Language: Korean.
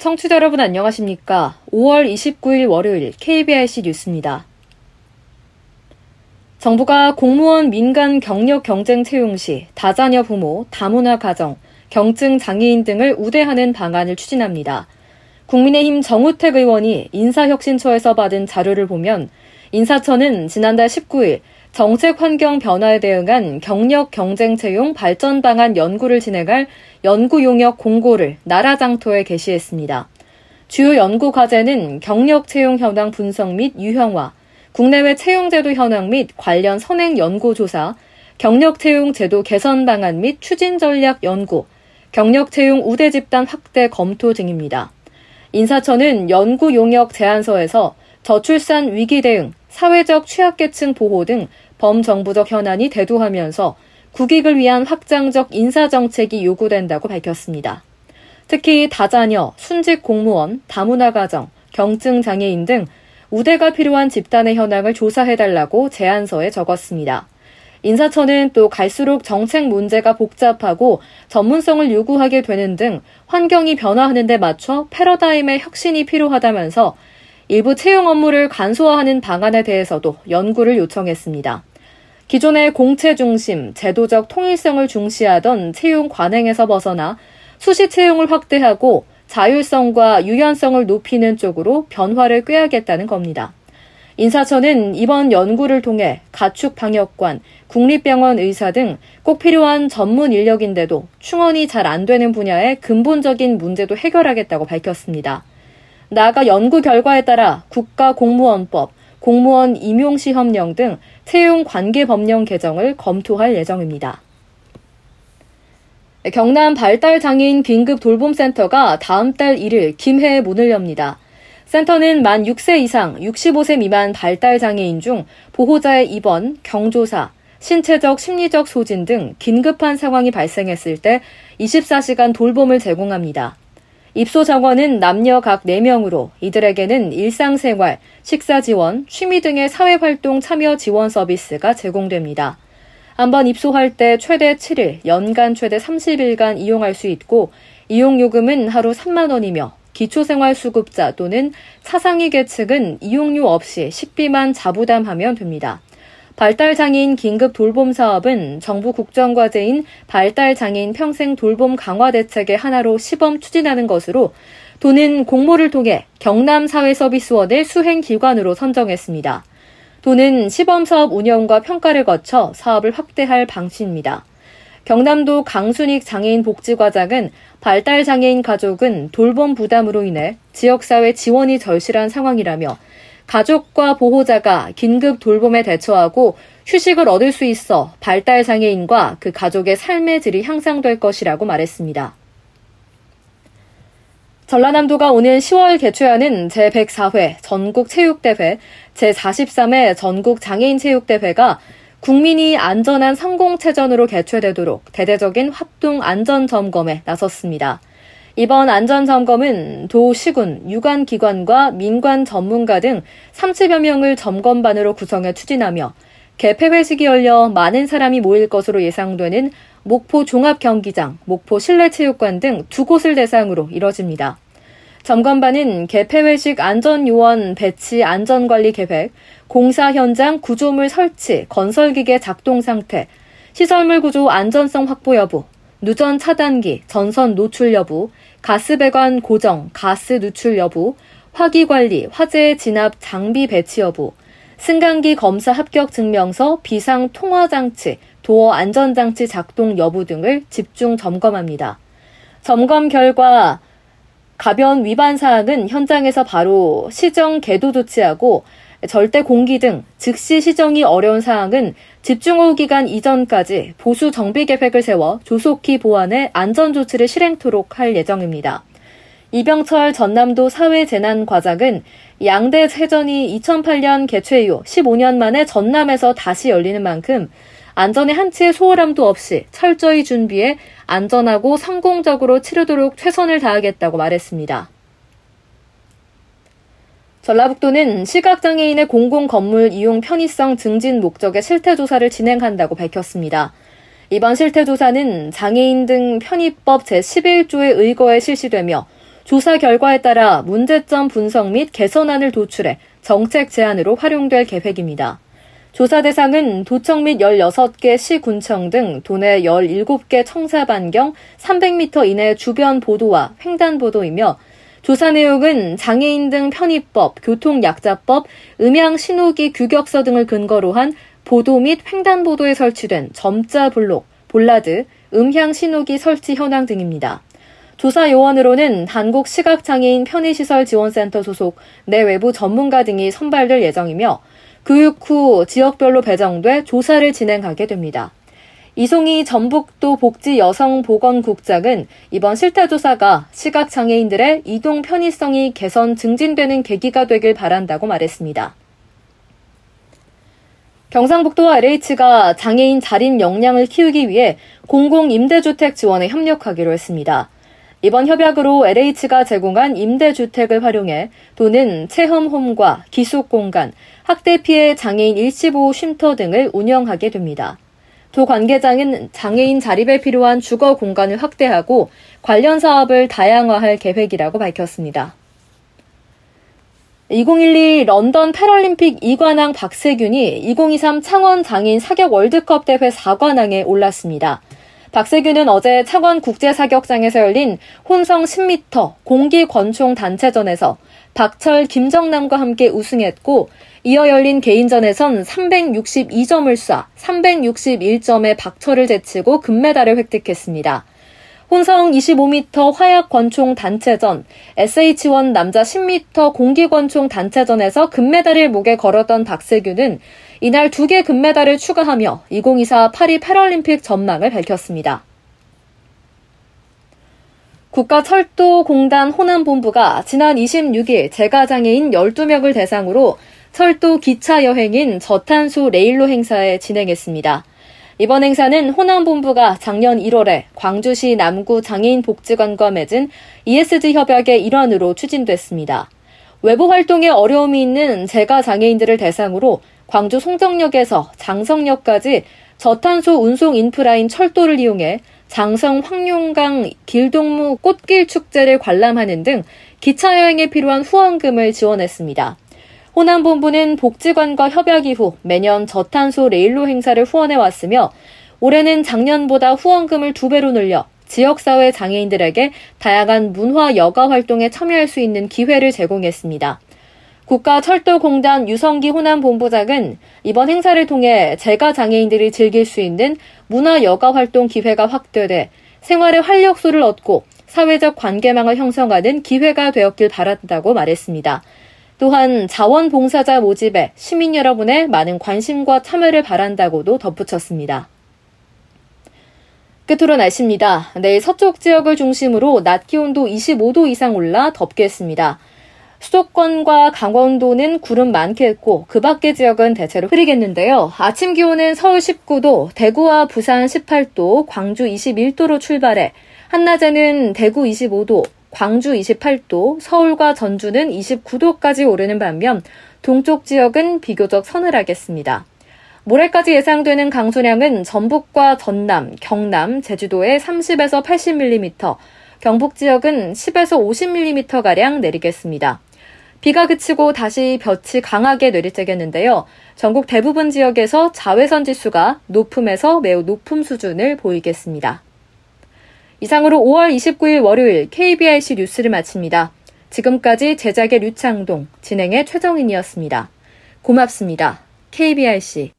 청취자 여러분 안녕하십니까? 5월 29일 월요일 KBIC 뉴스입니다. 정부가 공무원 민간 경력 경쟁 채용 시 다자녀 부모, 다문화 가정, 경증 장애인 등을 우대하는 방안을 추진합니다. 국민의힘 정우택 의원이 인사혁신처에서 받은 자료를 보면 인사처는 지난달 19일 정책 환경 변화에 대응한 경력 경쟁 채용 발전 방안 연구를 진행할 연구 용역 공고를 나라 장터에 게시했습니다. 주요 연구 과제는 경력 채용 현황 분석 및 유형화, 국내외 채용제도 현황 및 관련 선행 연구 조사, 경력 채용 제도 개선 방안 및 추진 전략 연구, 경력 채용 우대 집단 확대 검토 등입니다. 인사처는 연구 용역 제안서에서 저출산 위기 대응, 사회적 취약계층 보호 등 범정부적 현안이 대두하면서 국익을 위한 확장적 인사정책이 요구된다고 밝혔습니다. 특히 다자녀, 순직 공무원, 다문화 가정, 경증 장애인 등 우대가 필요한 집단의 현황을 조사해달라고 제안서에 적었습니다. 인사처는 또 갈수록 정책 문제가 복잡하고 전문성을 요구하게 되는 등 환경이 변화하는 데 맞춰 패러다임의 혁신이 필요하다면서 일부 채용 업무를 간소화하는 방안에 대해서도 연구를 요청했습니다. 기존의 공채 중심, 제도적 통일성을 중시하던 채용 관행에서 벗어나 수시 채용을 확대하고 자율성과 유연성을 높이는 쪽으로 변화를 꾀하겠다는 겁니다. 인사처는 이번 연구를 통해 가축 방역관, 국립병원 의사 등 꼭 필요한 전문 인력인데도 충원이 잘 안 되는 분야의 근본적인 문제도 해결하겠다고 밝혔습니다. 나아가 연구 결과에 따라 국가공무원법, 공무원 임용시험령 등 채용 관계 법령 개정을 검토할 예정입니다. 경남 발달 장애인 긴급 돌봄센터가 다음 달 1일 김해에 문을 엽니다. 센터는 만 6세 이상 65세 미만 발달 장애인 중 보호자의 입원, 경조사, 신체적, 심리적 소진 등 긴급한 상황이 발생했을 때 24시간 돌봄을 제공합니다. 입소 정원은 남녀 각 4명으로 이들에게는 일상생활, 식사 지원, 취미 등의 사회활동 참여 지원 서비스가 제공됩니다. 한번 입소할 때 최대 7일, 연간 최대 30일간 이용할 수 있고 이용요금은 하루 3만 원이며 기초생활수급자 또는 차상위 계층은 이용료 없이 식비만 자부담하면 됩니다. 발달장애인 긴급 돌봄 사업은 정부 국정과제인 발달장애인 평생 돌봄 강화 대책의 하나로 시범 추진하는 것으로 도는 공모를 통해 경남사회서비스원을 수행기관으로 선정했습니다. 도는 시범 사업 운영과 평가를 거쳐 사업을 확대할 방침입니다. 경남도 강순익 장애인 복지과장은 발달 장애인 가족은 돌봄 부담으로 인해 지역사회 지원이 절실한 상황이라며 가족과 보호자가 긴급 돌봄에 대처하고 휴식을 얻을 수 있어 발달 장애인과 그 가족의 삶의 질이 향상될 것이라고 말했습니다. 전라남도가 오는 10월 개최하는 제104회 전국체육대회, 제43회 전국장애인 체육대회가 국민이 안전한 성공체전으로 개최되도록 대대적인 합동 안전점검에 나섰습니다. 이번 안전점검은 도, 시군, 유관기관과 민관 전문가 등 30여 명을 점검반으로 구성해 추진하며 개폐회식이 열려 많은 사람이 모일 것으로 예상되는 목포 종합경기장, 목포 실내체육관 등 두 곳을 대상으로 이뤄집니다. 점검반은 개폐회식 안전요원 배치 안전관리 계획, 공사 현장 구조물 설치, 건설기계 작동 상태, 시설물 구조 안전성 확보 여부, 누전 차단기, 전선 노출 여부, 가스 배관 고정, 가스 누출 여부, 화기 관리, 화재 진압 장비 배치 여부, 승강기 검사 합격 증명서, 비상 통화 장치, 도어 안전 장치 작동 여부 등을 집중 점검합니다. 점검 결과 가변 위반 사항은 현장에서 바로 시정 계도 조치하고 절대 공기 등 즉시 시정이 어려운 사항은 집중호우 기간 이전까지 보수 정비 계획을 세워 조속히 보완해 안전 조치를 실행토록 할 예정입니다. 이병철 전남도 사회재난과장은 양대 세전이 2008년 개최 이후 15년 만에 전남에서 다시 열리는 만큼 안전에 한치의 소홀함도 없이 철저히 준비해 안전하고 성공적으로 치르도록 최선을 다하겠다고 말했습니다. 전라북도는 시각장애인의 공공 건물 이용 편의성 증진 목적의 실태조사를 진행한다고 밝혔습니다. 이번 실태조사는 장애인 등 편의법 제11조에 의거해 실시되며 조사 결과에 따라 문제점 분석 및 개선안을 도출해 정책 제안으로 활용될 계획입니다. 조사 대상은 도청 및 16개 시군청 등 도내 17개 청사 반경 300m 이내 주변 보도와 횡단보도이며 조사 내용은 장애인 등 편의법, 교통약자법, 음향 신호기 규격서 등을 근거로 한 보도 및 횡단보도에 설치된 점자 블록, 볼라드, 음향 신호기 설치 현황 등입니다. 조사 요원으로는 한국시각장애인 편의시설 지원센터 소속 내외부 전문가 등이 선발될 예정이며 교육 후 지역별로 배정돼 조사를 진행하게 됩니다. 이송희 전북도 복지여성보건국장은 이번 실태조사가 시각장애인들의 이동 편의성이 개선 증진되는 계기가 되길 바란다고 말했습니다. 경상북도와 LH가 장애인 자립 역량을 키우기 위해 공공임대주택 지원에 협력하기로 했습니다. 이번 협약으로 LH가 제공한 임대주택을 활용해 또는 체험홈과 기숙공간, 학대 피해 장애인 일시보호 쉼터 등을 운영하게 됩니다. 도 관계자는 장애인 자립에 필요한 주거 공간을 확대하고 관련 사업을 다양화할 계획이라고 밝혔습니다. 2012 런던 패럴림픽 2관왕 박세균이 2023 창원 장애인 사격 월드컵 대회 4관왕에 올랐습니다. 박세균은 어제 창원 국제사격장에서 열린 혼성 10m 공기 권총 단체전에서 박철, 김정남과 함께 우승했고 이어 열린 개인전에선 362점을 쏴 361점의 박철을 제치고 금메달을 획득했습니다. 혼성 25m 화약 권총 단체전, SH1 남자 10m 공기 권총 단체전에서 금메달을 목에 걸었던 박세규는 이날 두 개 금메달을 추가하며 2024 파리 패럴림픽 전망을 밝혔습니다. 국가철도공단 호남본부가 지난 26일 재가장애인 12명을 대상으로 철도 기차 여행인 저탄소 레일로 행사에 진행했습니다. 이번 행사는 호남본부가 작년 1월에 광주시 남구 장애인 복지관과 맺은 ESG 협약의 일환으로 추진됐습니다. 외부 활동에 어려움이 있는 재가 장애인들을 대상으로 광주 송정역에서 장성역까지 저탄소 운송 인프라인 철도를 이용해 장성 황룡강 길동무 꽃길 축제를 관람하는 등 기차 여행에 필요한 후원금을 지원했습니다. 호남본부는 복지관과 협약 이후 매년 저탄소 레일로 행사를 후원해 왔으며 올해는 작년보다 후원금을 두 배로 늘려 지역사회 장애인들에게 다양한 문화 여가 활동에 참여할 수 있는 기회를 제공했습니다. 국가철도공단 유성기 호남본부장은 이번 행사를 통해 재가 장애인들이 즐길 수 있는 문화 여가 활동 기회가 확대돼 생활의 활력소를 얻고 사회적 관계망을 형성하는 기회가 되었길 바란다고 말했습니다. 또한 자원봉사자 모집에 시민 여러분의 많은 관심과 참여를 바란다고도 덧붙였습니다. 끝으로 날씨입니다. 내일 서쪽 지역을 중심으로 낮 기온도 25도 이상 올라 덥겠습니다. 수도권과 강원도는 구름 많겠고 그 밖의 지역은 대체로 흐리겠는데요. 아침 기온은 서울 19도, 대구와 부산 18도, 광주 21도로 출발해 한낮에는 대구 25도, 광주 28도, 서울과 전주는 29도까지 오르는 반면 동쪽 지역은 비교적 서늘하겠습니다. 모레까지 예상되는 강수량은 전북과 전남, 경남, 제주도에 30에서 80mm, 경북 지역은 10에서 50mm가량 내리겠습니다. 비가 그치고 다시 볕이 강하게 내리쬐겠는데요. 전국 대부분 지역에서 자외선 지수가 높음에서 매우 높음 수준을 보이겠습니다. 이상으로 5월 29일 월요일 KBIC 뉴스를 마칩니다. 지금까지 제작의 류창동, 진행의 최정인이었습니다. 고맙습니다. KBIC.